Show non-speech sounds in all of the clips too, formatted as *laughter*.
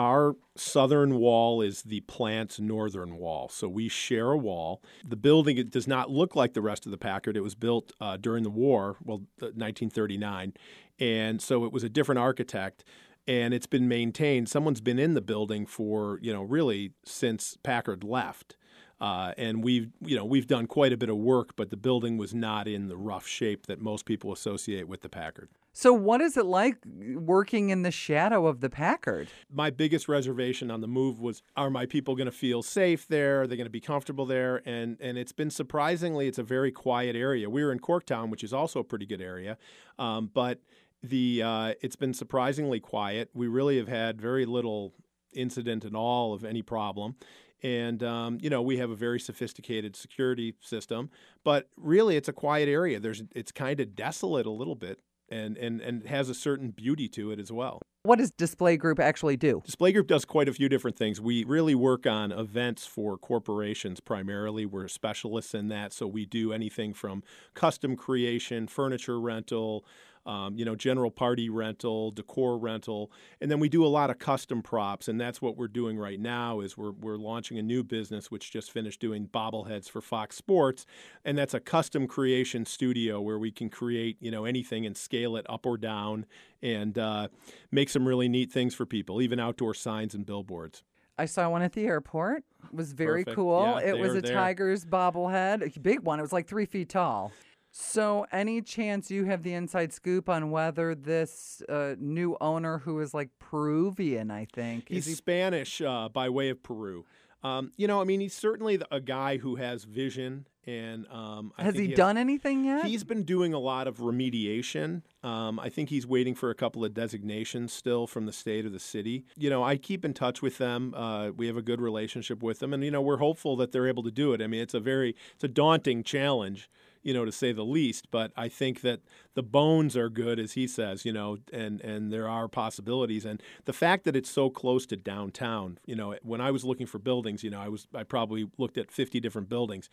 our southern wall is the plant's northern wall. So we share a wall. The building it does not look like the rest of the Packard. It was built uh, during the war, well, 1939. And so it was a different architect and it's been maintained. Someone's been in the building for, you know, really since Packard left. Uh, and we've you know we've done quite a bit of work, but the building was not in the rough shape that most people associate with the Packard. So, what is it like working in the shadow of the Packard? My biggest reservation on the move was: Are my people going to feel safe there? Are they going to be comfortable there? And and it's been surprisingly, it's a very quiet area. We were in Corktown, which is also a pretty good area, um, but the uh, it's been surprisingly quiet. We really have had very little incident at all of any problem and um, you know we have a very sophisticated security system but really it's a quiet area. There's it's kind of desolate a little bit and and and has a certain beauty to it as well. What does display group actually do? Display group does quite a few different things. We really work on events for corporations primarily. We're specialists in that so we do anything from custom creation furniture rental um, you know, general party rental, decor rental, and then we do a lot of custom props, and that's what we're doing right now. Is we're we're launching a new business which just finished doing bobbleheads for Fox Sports, and that's a custom creation studio where we can create you know anything and scale it up or down, and uh, make some really neat things for people, even outdoor signs and billboards. I saw one at the airport. It was very Perfect. cool. Yeah, it was a there. Tigers bobblehead, a big one. It was like three feet tall. So, any chance you have the inside scoop on whether this uh, new owner, who is like Peruvian, I think, He's is he Spanish uh, by way of Peru. Um, you know, I mean, he's certainly the- a guy who has vision, and um, I has think he has- done anything yet? He's been doing a lot of remediation. Um, I think he's waiting for a couple of designations still from the state or the city. You know, I keep in touch with them. Uh, we have a good relationship with them, and you know, we're hopeful that they're able to do it. I mean, it's a very, it's a daunting challenge, you know, to say the least. But I think that the bones are good, as he says, you know, and and there are possibilities. And the fact that it's so close to downtown, you know, when I was looking for buildings, you know, I was I probably looked at 50 different buildings.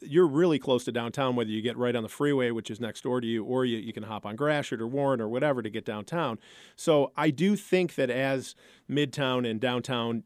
You're really close to downtown, whether you get right on the freeway, which is next door to you, or you, you can hop on Gratiot or Warren or whatever to get downtown. So I do think that as Midtown and downtown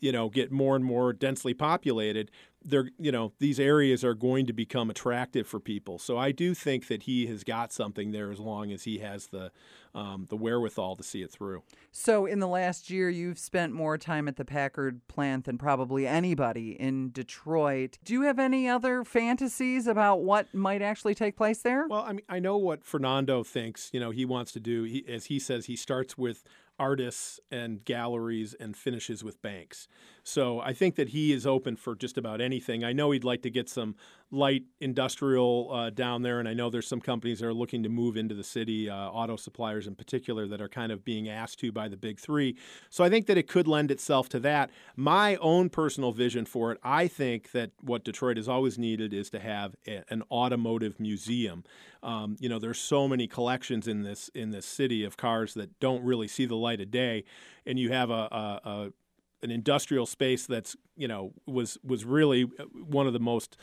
you know get more and more densely populated they're you know these areas are going to become attractive for people so i do think that he has got something there as long as he has the um, the wherewithal to see it through so, in the last year, you've spent more time at the Packard plant than probably anybody in Detroit. Do you have any other fantasies about what might actually take place there? well i mean i know what fernando thinks you know he wants to do he, as he says he starts with artists and galleries and finishes with banks so i think that he is open for just about anything i know he'd like to get some light industrial uh, down there, and I know there's some companies that are looking to move into the city, uh, auto suppliers in particular, that are kind of being asked to by the big three. So I think that it could lend itself to that. My own personal vision for it, I think that what Detroit has always needed is to have a, an automotive museum. Um, you know, there's so many collections in this in this city of cars that don't really see the light of day, and you have a, a, a an industrial space that's you know was was really uh, one of the most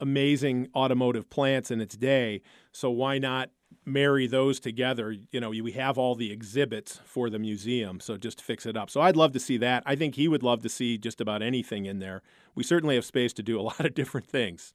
amazing automotive plants in its day. So why not marry those together? You know, we have all the exhibits for the museum, so just fix it up. So I'd love to see that. I think he would love to see just about anything in there. We certainly have space to do a *laughs* lot of different things.